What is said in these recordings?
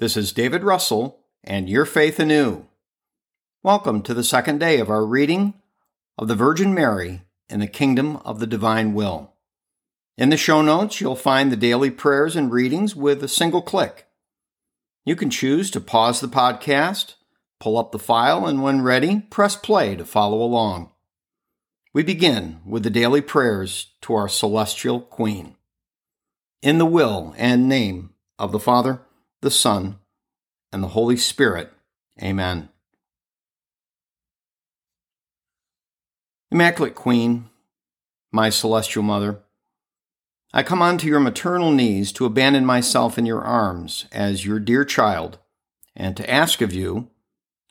This is David Russell and Your Faith Anew. Welcome to the second day of our reading of the Virgin Mary in the Kingdom of the Divine Will. In the show notes, you'll find the daily prayers and readings with a single click. You can choose to pause the podcast, pull up the file, and when ready, press play to follow along. We begin with the daily prayers to our celestial Queen. In the will and name of the Father, the Son, and the Holy Spirit. Amen. Immaculate Queen, my celestial Mother, I come onto your maternal knees to abandon myself in your arms as your dear child, and to ask of you,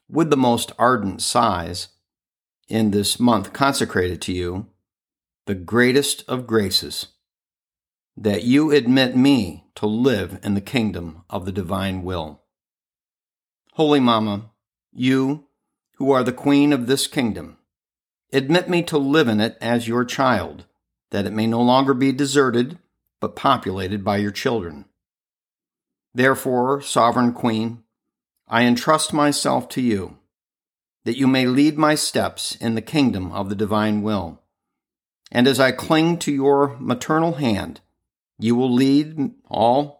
with the most ardent sighs, in this month consecrated to you, the greatest of graces, that you admit me to live in the kingdom of the divine will. Holy Mama, you, who are the queen of this kingdom, admit me to live in it as your child, that it may no longer be deserted, but populated by your children. Therefore, Sovereign Queen, I entrust myself to you, that you may lead my steps in the kingdom of the divine will. And as I cling to your maternal hand, you will lead all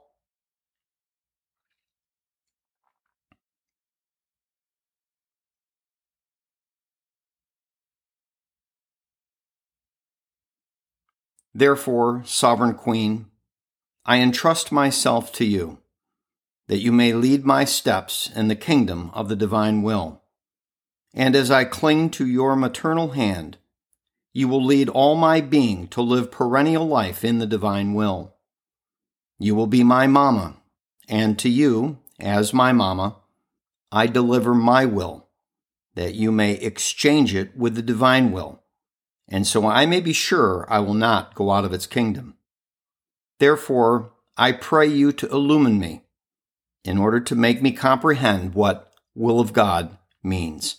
Therefore, Sovereign Queen, I entrust myself to you, that you may lead my steps in the kingdom of the divine will. And as I cling to your maternal hand, you will lead all my being to live perennial life in the divine will. You will be my mamma, and to you, as my mamma, I deliver my will, that you may exchange it with the divine will and so I may be sure I will not go out of its kingdom. Therefore, I pray you to illumine me in order to make me comprehend what will of God means.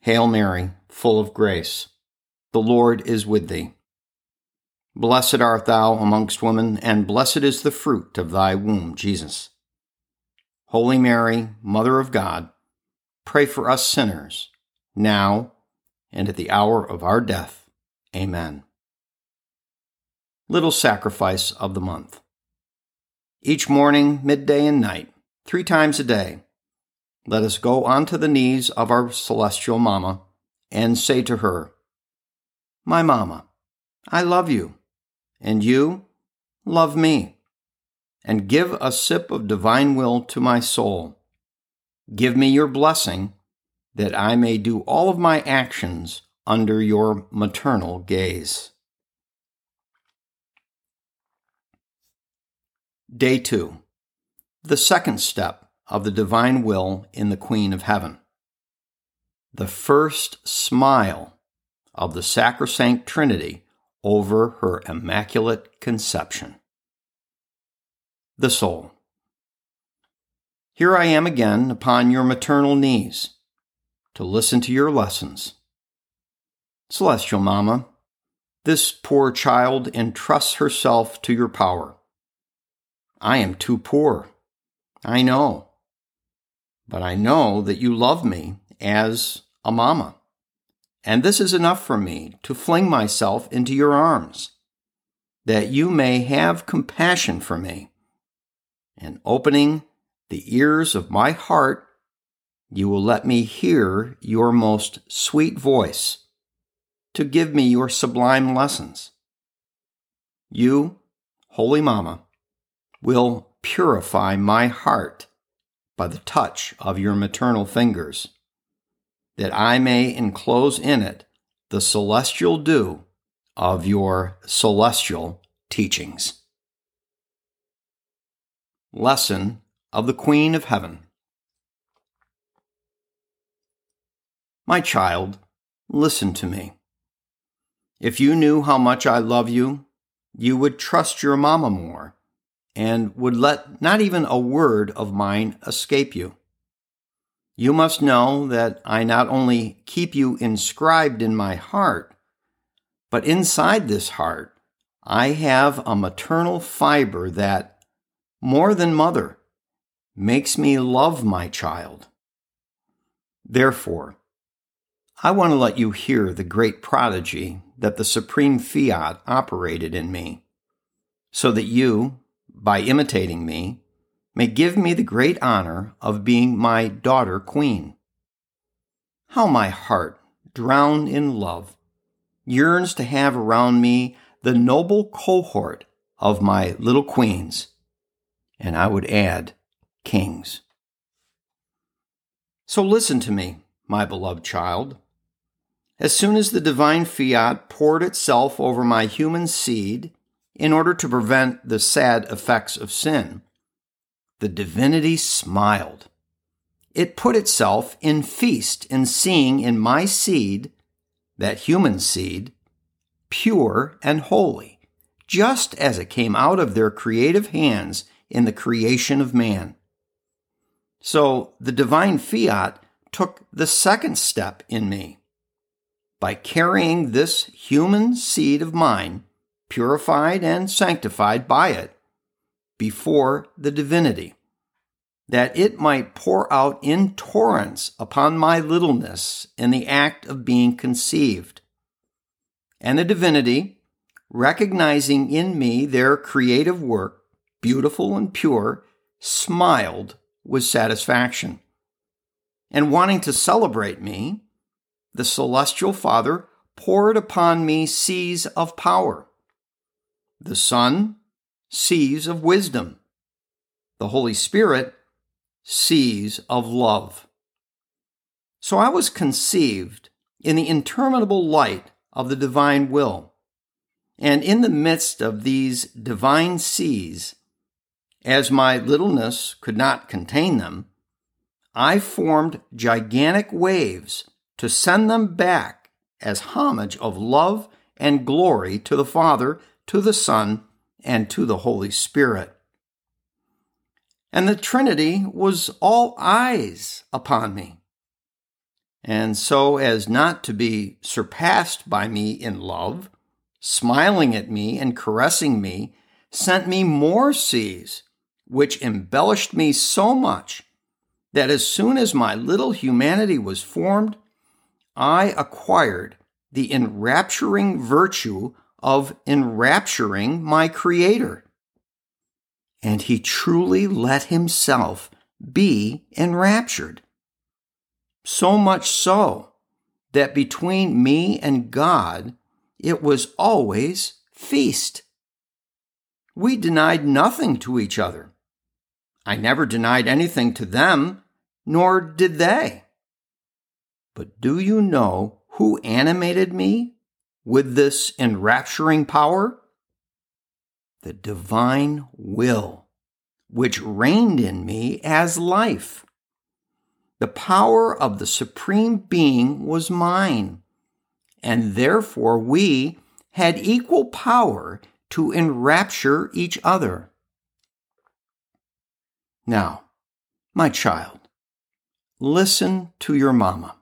Hail Mary, full of grace, the Lord is with thee. Blessed art thou amongst women, and blessed is the fruit of thy womb, Jesus. Holy Mary, Mother of God, pray for us sinners, now and at the hour of our death. Amen. Little Sacrifice of the Month. Each morning, midday, and night, three times a day, let us go onto the knees of our celestial Mamma and say to her, My Mamma, I love you, and you love me, and give a sip of divine will to my soul. Give me your blessing that I may do all of my actions under your maternal gaze. Day 2. The second step of the divine will in the Queen of Heaven. The first smile of the Sacrosanct Trinity over her Immaculate Conception. The Soul. Here I am again upon your maternal knees to listen to your lessons. Celestial Mama, this poor child entrusts herself to your power. I am too poor. I know. But I know that you love me as a mama. And this is enough for me to fling myself into your arms. that you may have compassion for me, and opening the ears of my heart, you will let me hear your most sweet voice to give me your sublime lessons. You, Holy Mama, will purify my heart by the touch of your maternal fingers, that I may enclose in it the celestial dew of your celestial teachings. Lesson of the Queen of Heaven. My child, listen to me. If you knew how much I love you, you would trust your mama more and would let not even a word of mine escape you. You must know that I not only keep you inscribed in my heart, but inside this heart, I have a maternal fiber that, more than mother, makes me love my child. Therefore, I want to let you hear the great prodigy that the supreme fiat operated in me, so that you, by imitating me, may give me the great honor of being my daughter queen. How my heart, drowned in love, yearns to have around me the noble cohort of my little queens, and I would add, kings. So listen to me, my beloved child. As soon as the divine fiat poured itself over my human seed in order to prevent the sad effects of sin, the divinity smiled. It put itself in feast in seeing in my seed, that human seed, pure and holy, just as it came out of their creative hands in the creation of man. So the divine fiat took the second step in me by carrying this human seed of mine, purified and sanctified by it, before the divinity, that it might pour out in torrents upon my littleness in the act of being conceived. And the divinity, recognizing in me their creative work, beautiful and pure, smiled with satisfaction. And wanting to celebrate me, the celestial Father poured upon me seas of power. The Son, seas of wisdom. The Holy Spirit, seas of love. So I was conceived in the interminable light of the divine will. And in the midst of these divine seas, as my littleness could not contain them, I formed gigantic waves to send them back as homage of love and glory to the Father, to the Son, and to the Holy Spirit. And the Trinity was all eyes upon me. And so as not to be surpassed by me in love, smiling at me and caressing me, sent me more seas, which embellished me so much that as soon as my little humanity was formed, I acquired the enrapturing virtue of enrapturing my Creator. And he truly let himself be enraptured. So much so that between me and God, it was always feast. We denied nothing to each other. I never denied anything to them, nor did they. But do you know who animated me with this enrapturing power? The divine will, which reigned in me as life. The power of the Supreme Being was mine, and therefore we had equal power to enrapture each other. Now, my child, listen to your mama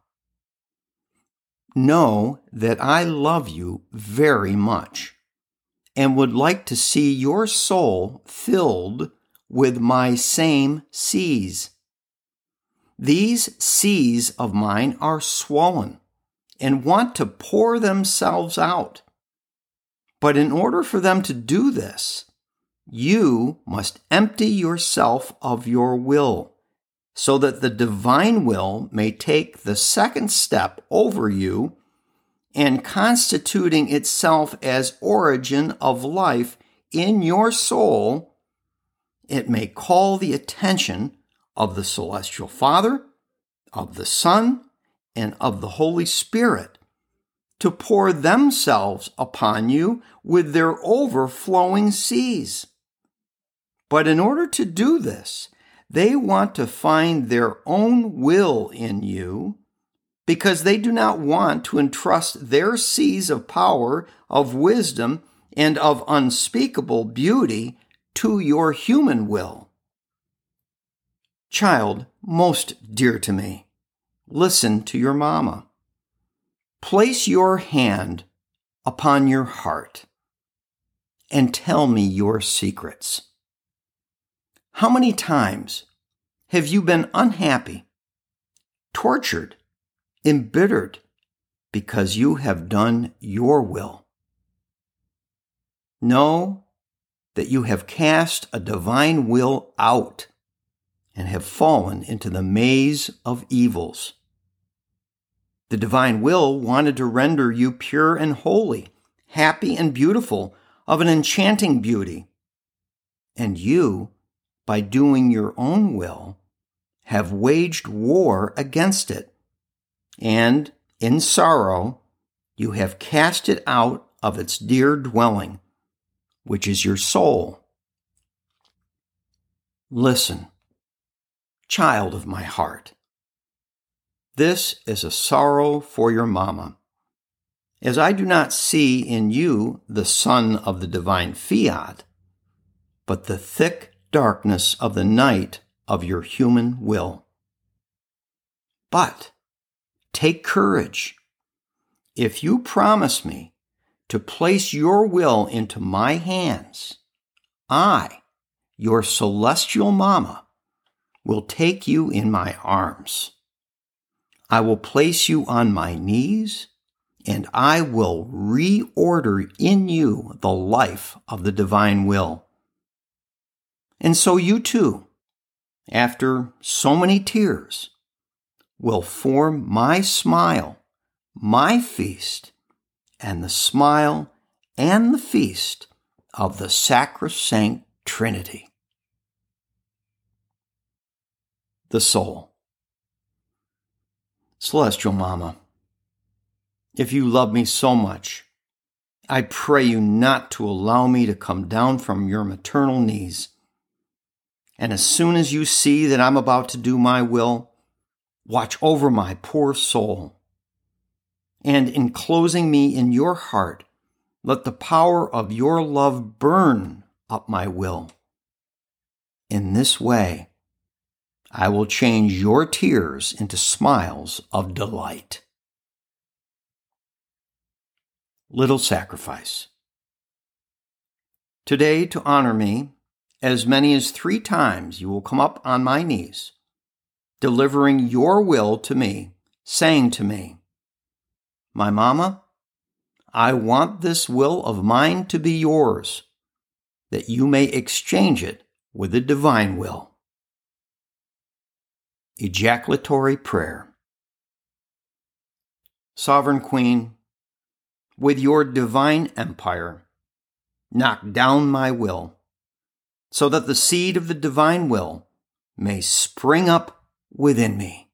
know that I love you very much and would like to see your soul filled with my same seas. These seas of mine are swollen and want to pour themselves out. But in order for them to do this, you must empty yourself of your will so that the divine will may take the second step over you and constituting itself as origin of life in your soul, it may call the attention of the celestial Father, of the Son, and of the Holy Spirit to pour themselves upon you with their overflowing seas. But in order to do this, they want to find their own will in you because they do not want to entrust their seas of power, of wisdom, and of unspeakable beauty to your human will. Child, most dear to me, listen to your mama. Place your hand upon your heart and tell me your secrets. How many times have you been unhappy, tortured, embittered because you have done your will? Know that you have cast a divine will out and have fallen into the maze of evils. The divine will wanted to render you pure and holy, happy and beautiful, of an enchanting beauty. And you by doing your own will, have waged war against it. And in sorrow, you have cast it out of its dear dwelling, which is your soul. Listen, child of my heart. This is a sorrow for your mamma. As I do not see in you the Sun of the divine fiat, but the thick darkness of the night of your human will. But take courage. If you promise me to place your will into my hands, I, your celestial mamma, will take you in my arms. I will place you on my knees, and I will reorder in you the life of the divine will. And so you too, after so many tears, will form my smile, my feast, and the smile and the feast of the sacrosanct Trinity. The Soul. Celestial Mama, if you love me so much, I pray you not to allow me to come down from your maternal knees and as soon as you see that I'm about to do my will, watch over my poor soul. And enclosing me in your heart, let the power of your love burn up my will. In this way, I will change your tears into smiles of delight. Little Sacrifice. Today, to honor me, as many as three times you will come up on my knees, delivering your will to me, saying to me, My mamma, I want this will of mine to be yours, that you may exchange it with the divine will. Ejaculatory Prayer Sovereign Queen, with your divine empire, knock down my will so that the seed of the divine will may spring up within me.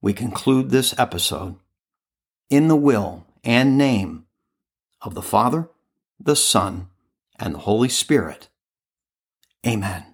We conclude this episode in the will and name of the Father, the Son, and the Holy Spirit. Amen.